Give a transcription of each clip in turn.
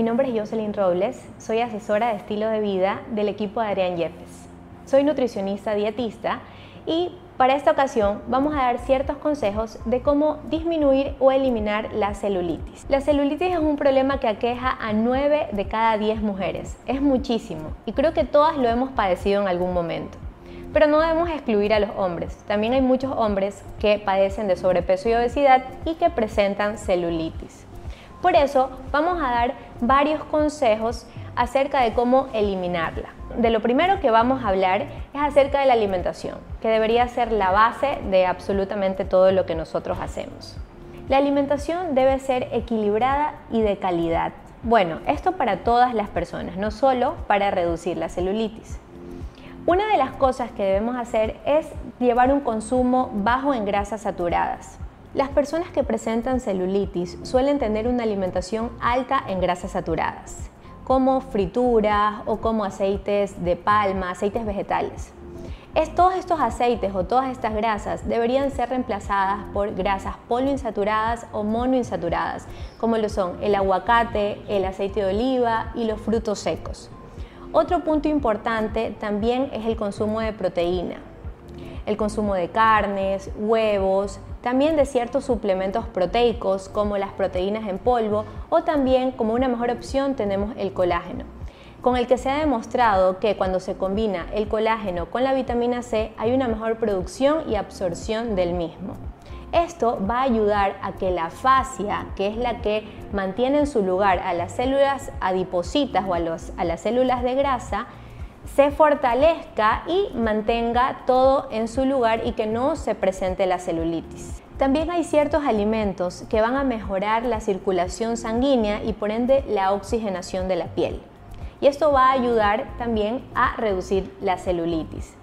mi nombre es Jocelyn Robles, soy asesora de estilo de vida del equipo de Adrián Yepes. Soy nutricionista dietista y para esta ocasión vamos a dar ciertos consejos de cómo disminuir o eliminar la celulitis. La celulitis es un problema que aqueja a 9 de cada 10 mujeres. Es muchísimo y creo que todas lo hemos padecido en algún momento. Pero no debemos excluir a los hombres. También hay muchos hombres que padecen de sobrepeso y obesidad y que presentan celulitis. Por eso vamos a dar varios consejos acerca de cómo eliminarla. De lo primero que vamos a hablar es acerca de la alimentación, que debería ser la base de absolutamente todo lo que nosotros hacemos. La alimentación debe ser equilibrada y de calidad. Bueno, esto para todas las personas, no solo para reducir la celulitis. Una de las cosas que debemos hacer es llevar un consumo bajo en grasas saturadas. Las personas que presentan celulitis suelen tener una alimentación alta en grasas saturadas, como frituras o como aceites de palma, aceites vegetales. todos estos aceites o todas estas grasas deberían ser reemplazadas por grasas poliinsaturadas o monoinsaturadas, como lo son el aguacate, el aceite de oliva y los frutos secos. Otro punto importante también es el consumo de proteína, el consumo de carnes, huevos, también de ciertos suplementos proteicos como las proteínas en polvo o también como una mejor opción tenemos el colágeno, con el que se ha demostrado que cuando se combina el colágeno con la vitamina C hay una mejor producción y absorción del mismo. Esto va a ayudar a que la fascia, que es la que mantiene en su lugar a las células adipositas o a, a las células de grasa, se fortalezca y mantenga todo en su lugar y que no se presente la celulitis. También hay ciertos alimentos que van a mejorar la circulación sanguínea y por ende la oxigenación de la piel. Y esto va a ayudar también a reducir la celulitis.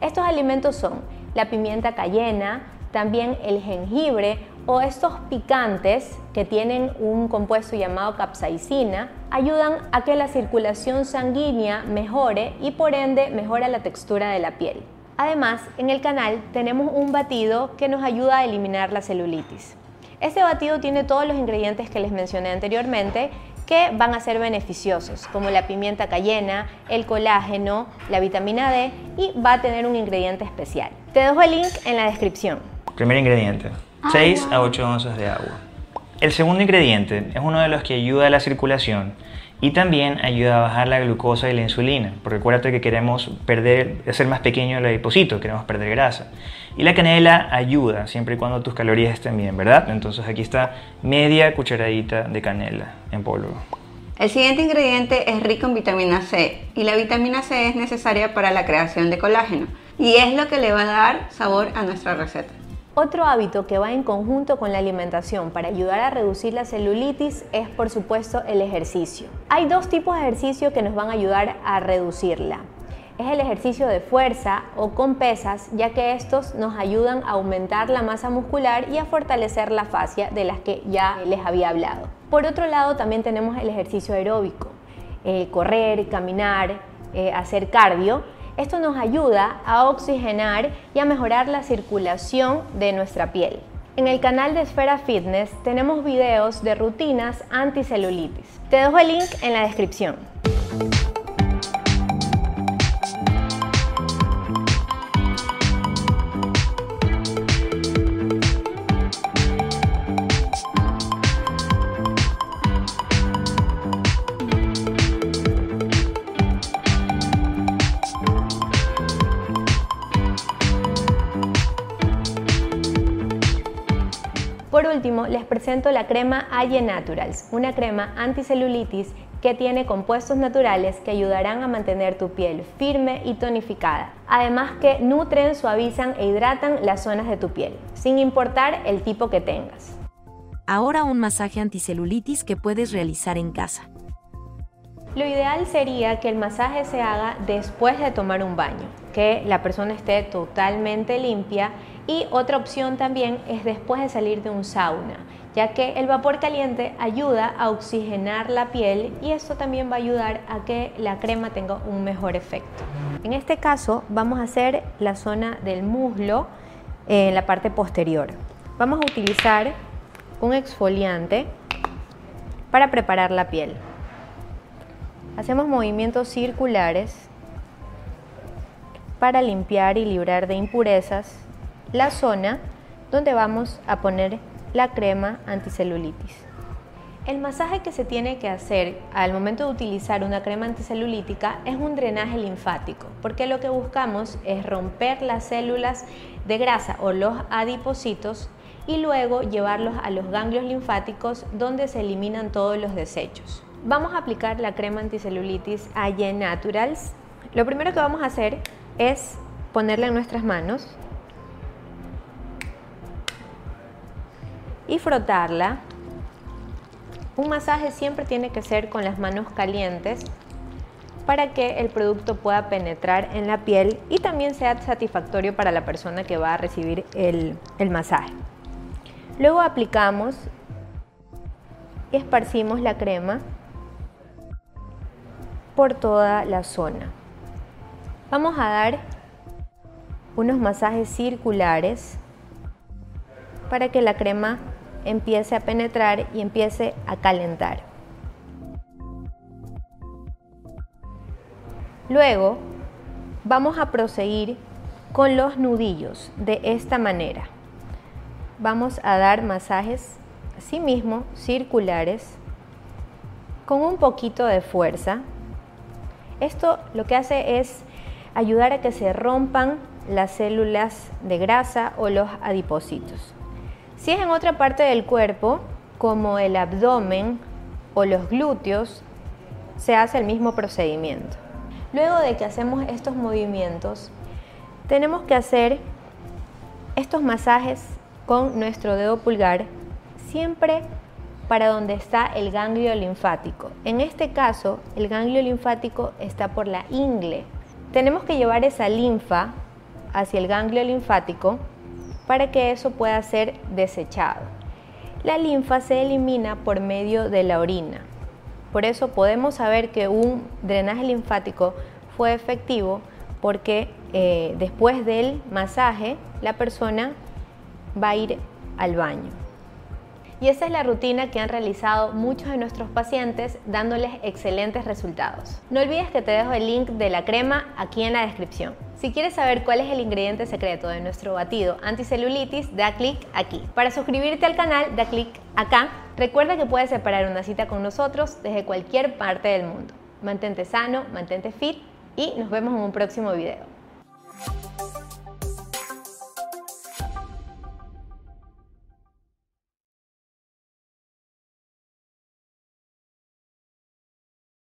Estos alimentos son la pimienta cayena, también el jengibre o estos picantes que tienen un compuesto llamado capsaicina ayudan a que la circulación sanguínea mejore y por ende mejora la textura de la piel. Además, en el canal tenemos un batido que nos ayuda a eliminar la celulitis. Este batido tiene todos los ingredientes que les mencioné anteriormente que van a ser beneficiosos, como la pimienta cayena, el colágeno, la vitamina D y va a tener un ingrediente especial. Te dejo el link en la descripción. Primer ingrediente, 6 a 8 onzas de agua. El segundo ingrediente es uno de los que ayuda a la circulación y también ayuda a bajar la glucosa y la insulina, porque acuérdate que queremos perder, hacer más pequeño el adiposito, queremos perder grasa. Y la canela ayuda siempre y cuando tus calorías estén bien, ¿verdad? Entonces aquí está media cucharadita de canela en polvo. El siguiente ingrediente es rico en vitamina C y la vitamina C es necesaria para la creación de colágeno y es lo que le va a dar sabor a nuestra receta. Otro hábito que va en conjunto con la alimentación para ayudar a reducir la celulitis es por supuesto el ejercicio. Hay dos tipos de ejercicio que nos van a ayudar a reducirla. Es el ejercicio de fuerza o con pesas, ya que estos nos ayudan a aumentar la masa muscular y a fortalecer la fascia de las que ya les había hablado. Por otro lado, también tenemos el ejercicio aeróbico, eh, correr, caminar, eh, hacer cardio esto nos ayuda a oxigenar y a mejorar la circulación de nuestra piel. En el canal de Esfera Fitness tenemos videos de rutinas anticelulitis. Te dejo el link en la descripción. Último, les presento la crema Aye Naturals, una crema anticelulitis que tiene compuestos naturales que ayudarán a mantener tu piel firme y tonificada. Además que nutren, suavizan e hidratan las zonas de tu piel, sin importar el tipo que tengas. Ahora un masaje anticelulitis que puedes realizar en casa. Lo ideal sería que el masaje se haga después de tomar un baño, que la persona esté totalmente limpia y otra opción también es después de salir de un sauna, ya que el vapor caliente ayuda a oxigenar la piel y esto también va a ayudar a que la crema tenga un mejor efecto. En este caso vamos a hacer la zona del muslo en la parte posterior. Vamos a utilizar un exfoliante para preparar la piel. Hacemos movimientos circulares para limpiar y librar de impurezas la zona donde vamos a poner la crema anticelulitis. El masaje que se tiene que hacer al momento de utilizar una crema anticelulítica es un drenaje linfático, porque lo que buscamos es romper las células de grasa o los adipocitos y luego llevarlos a los ganglios linfáticos donde se eliminan todos los desechos. Vamos a aplicar la crema anticelulitis AYE Naturals. Lo primero que vamos a hacer es ponerla en nuestras manos y frotarla. Un masaje siempre tiene que ser con las manos calientes para que el producto pueda penetrar en la piel y también sea satisfactorio para la persona que va a recibir el, el masaje. Luego aplicamos y esparcimos la crema por toda la zona. Vamos a dar unos masajes circulares para que la crema empiece a penetrar y empiece a calentar. Luego vamos a proseguir con los nudillos de esta manera. Vamos a dar masajes así mismo circulares con un poquito de fuerza esto lo que hace es ayudar a que se rompan las células de grasa o los adipocitos. Si es en otra parte del cuerpo, como el abdomen o los glúteos, se hace el mismo procedimiento. Luego de que hacemos estos movimientos, tenemos que hacer estos masajes con nuestro dedo pulgar siempre para donde está el ganglio linfático. En este caso, el ganglio linfático está por la ingle. Tenemos que llevar esa linfa hacia el ganglio linfático para que eso pueda ser desechado. La linfa se elimina por medio de la orina. Por eso podemos saber que un drenaje linfático fue efectivo porque eh, después del masaje la persona va a ir al baño. Y esa es la rutina que han realizado muchos de nuestros pacientes dándoles excelentes resultados. No olvides que te dejo el link de la crema aquí en la descripción. Si quieres saber cuál es el ingrediente secreto de nuestro batido anticelulitis, da clic aquí. Para suscribirte al canal, da clic acá. Recuerda que puedes separar una cita con nosotros desde cualquier parte del mundo. Mantente sano, mantente fit y nos vemos en un próximo video.